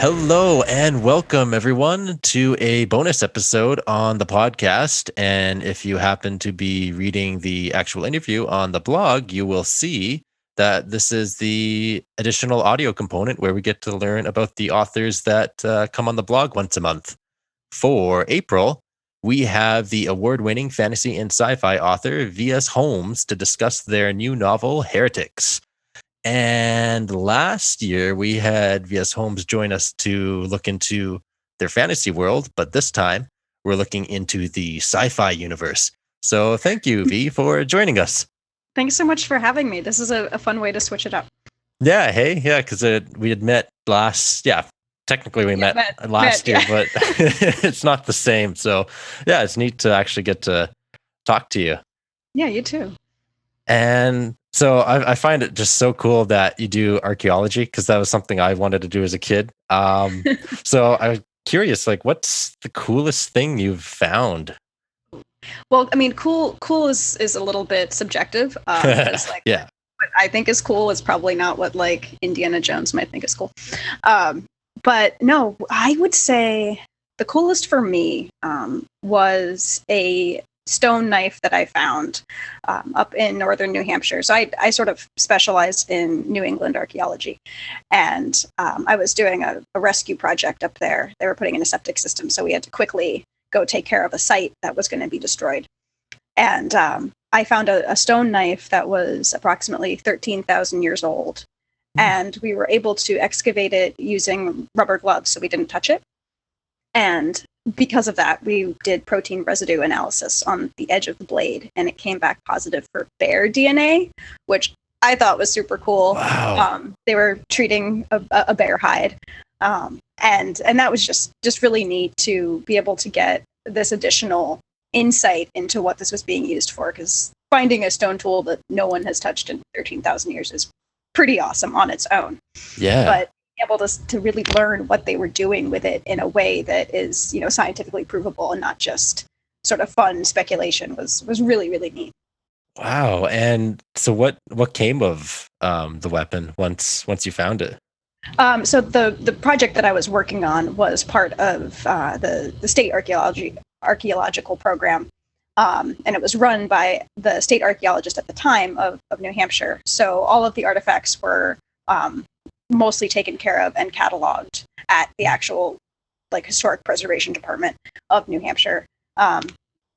Hello and welcome everyone to a bonus episode on the podcast. And if you happen to be reading the actual interview on the blog, you will see that this is the additional audio component where we get to learn about the authors that uh, come on the blog once a month. For April, we have the award winning fantasy and sci fi author V.S. Holmes to discuss their new novel, Heretics. And last year, we had V.S. Holmes join us to look into their fantasy world, but this time we're looking into the sci fi universe. So thank you, V, for joining us. Thanks so much for having me. This is a, a fun way to switch it up. Yeah, hey, yeah, because we had met last, yeah, technically we yeah, met, met, last met, year, yeah. but it's not the same. So yeah, it's neat to actually get to talk to you. Yeah, you too. And so I, I find it just so cool that you do archaeology because that was something I wanted to do as a kid. Um, so I'm curious, like, what's the coolest thing you've found well, I mean, cool cool is is a little bit subjective. Um, like, yeah. What I think is cool is probably not what like Indiana Jones might think is cool. Um, but no, I would say the coolest for me um, was a stone knife that I found um, up in northern New Hampshire. So I, I sort of specialized in New England archaeology. And um, I was doing a, a, rescue project up there. They were putting in a septic system. So we had to quickly go take care of a site that was going to be destroyed. And um, I found a, a, stone knife that was approximately 13,000 years old. Mm. And we were able to excavate it using rubber gloves, so we didn't touch it. And because of that, we did protein residue analysis on the edge of the blade, and it came back positive for bear DNA, which I thought was super cool. Wow. Um, they were treating a, a bear hide, um, and and that was just just really neat to be able to get this additional insight into what this was being used for because finding a stone tool that no one has touched in 13,000 years is pretty awesome on its own. Yeah. But able to, to really learn what they were doing with it in a way that is, you know, scientifically provable and not just sort of fun speculation was was really really neat. Wow. And so what what came of um, the weapon once once you found it? Um, so the the project that I was working on was part of uh, the the state archaeology archaeological program, um, and it was run by the state archaeologist at the time of, of New Hampshire. So all of the artifacts were um, mostly taken care of and cataloged at the actual like historic preservation department of New Hampshire. Um,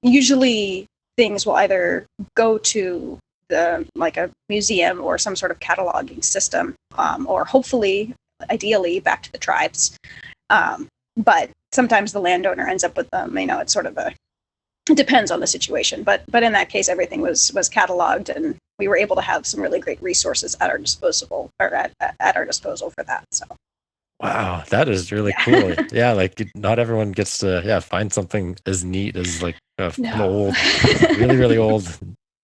usually, things will either go to the like a museum or some sort of cataloging system, um, or hopefully, ideally, back to the tribes. Um, but sometimes the landowner ends up with them. You know, it's sort of a it depends on the situation. But but in that case, everything was was cataloged, and we were able to have some really great resources at our disposal or at at our disposal for that. So. Wow, that is really yeah. cool. yeah, like not everyone gets to yeah find something as neat as like a, no. an old, really really old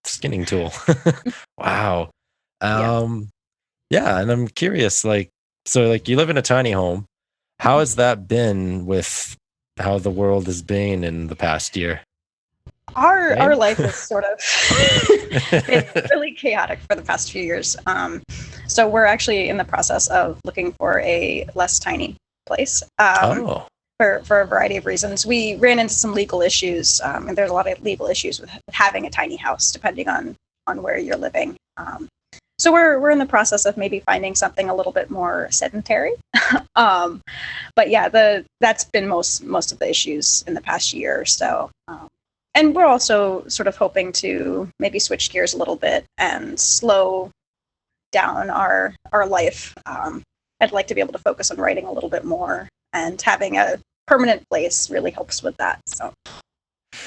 skinning tool. wow. Um yeah. yeah, and I'm curious like so like you live in a tiny home. How has that been with how the world has been in the past year? Our right? our life is sort of it's really chaotic for the past few years. Um, so we're actually in the process of looking for a less tiny place. Um, oh for, for a variety of reasons. We ran into some legal issues, um, and there's a lot of legal issues with having a tiny house, depending on on where you're living. Um, so we're we're in the process of maybe finding something a little bit more sedentary. um, but yeah, the that's been most most of the issues in the past year or so. Um, and we're also sort of hoping to maybe switch gears a little bit and slow down our our life. Um, I'd like to be able to focus on writing a little bit more and having a permanent place really helps with that. So,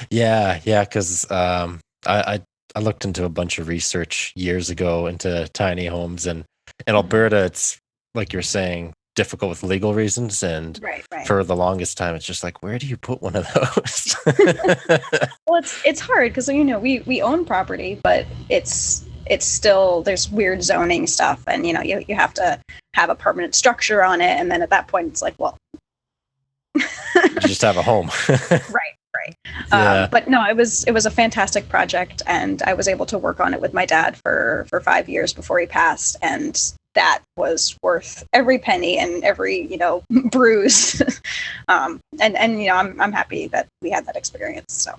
yeah, yeah, because um, I, I, I looked into a bunch of research years ago into tiny homes, and in Alberta, it's like you're saying difficult with legal reasons and right, right. for the longest time it's just like where do you put one of those well it's it's hard because you know we we own property but it's it's still there's weird zoning stuff and you know you, you have to have a permanent structure on it and then at that point it's like well just have a home. right, right. Yeah. Um, but no, it was it was a fantastic project, and I was able to work on it with my dad for for five years before he passed, and that was worth every penny and every you know bruise. Um, and and you know I'm, I'm happy that we had that experience so.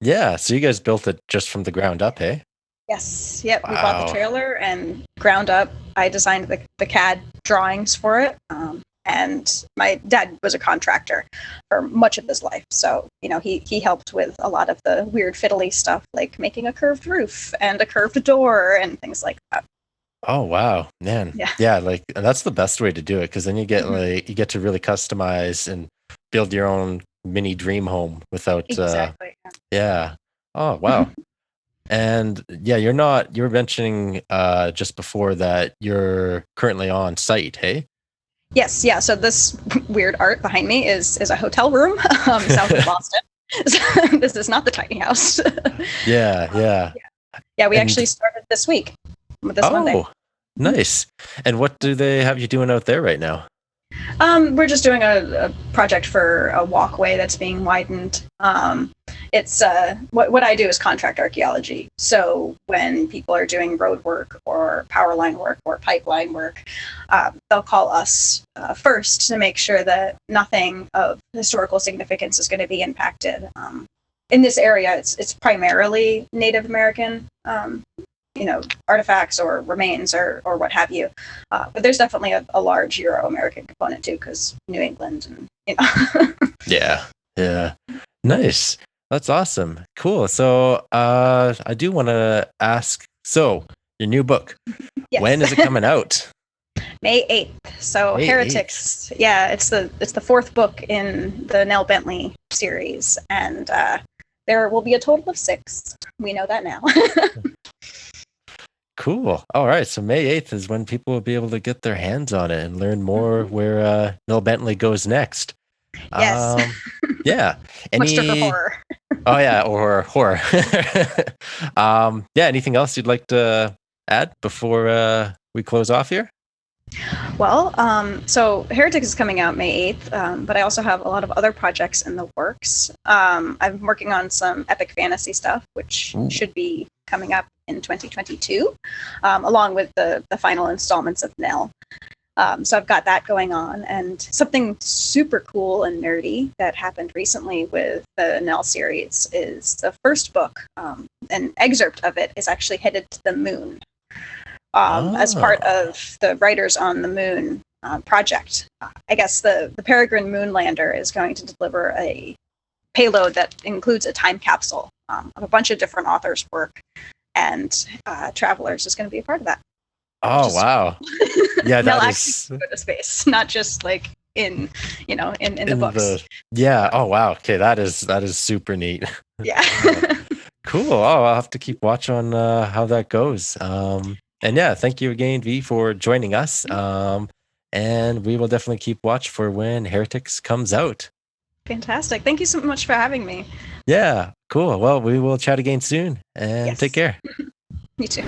Yeah so you guys built it just from the ground up hey? Yes yep wow. we bought the trailer and ground up i designed the, the cad drawings for it um, and my dad was a contractor for much of his life so you know he he helped with a lot of the weird fiddly stuff like making a curved roof and a curved door and things like that Oh wow, man. Yeah. Yeah, like that's the best way to do it because then you get Mhm. like you get to really customize and build your own mini dream home without uh exactly yeah. yeah. Oh wow. And yeah, you're not you were mentioning uh just before that you're currently on site, hey? Yes, yeah. So this weird art behind me is is a hotel room um, south of Boston. this is not the tiny house. Yeah, yeah. yeah, we And- actually started this week, this oh, Monday. nice. And what do they have you doing out there right now? Um, we're just doing a, a project for a walkway that's being widened. Um, it's uh, what what I do is contract archaeology. So when people are doing road work or power line work or pipeline work, uh, they'll call us uh, first to make sure that nothing of historical significance is going to be impacted. Um, in this area, it's it's primarily Native American. You know artifacts or remains or or what have you uh, but there's definitely a, a large Euro American component too, because New England and you know. Yeah. Yeah. Nice. That's awesome. Cool. So uh I do want to ask so your new book, Yes. when is it coming out? May eighth. So May Heretics. Yeah, it's the it's the fourth book in the Nell Bentley series, and uh, there will be a total of six. We know that now. Cool. All right. So May 8th is when people will be able to get their hands on it and learn more where uh Nell Bentley goes next. Yes. Um, yeah. Much Any horror. Oh yeah, or horror. um yeah, anything else you'd like to add before uh we close off here? Well, um, so Heretics is coming out May 8th, um, but I also have a lot of other projects in the works. Um, I'm working on some epic fantasy stuff, which Ooh. should be coming up in 2022, um, along with the, the final installments of Nell. Um, so I've got that going on, and something super cool and nerdy that happened recently with the Nell series is the first book. Um, an excerpt of it is actually headed to the moon um, as part Oh. of the Writers on the Moon uh, project. I guess the, the Peregrine Moonlander is going to deliver a payload that includes a time capsule um, of a bunch of different authors' work, and uh, Travelers is going to be a part of that. Oh Just- wow. Yeah, They'll actually go to space, not just like in you know in, in the books. yeah. Oh wow. Okay, that is that is super neat. yeah. Cool. Oh, I'll have to keep watch on uh, how that goes. Um, and yeah, thank you again, V, for joining us. Um, and we will definitely keep watch for when Heretics comes out. Fantastic. Thank you so much for having me. Yeah, cool. Well, we will chat again soon and Yes. take care. You too.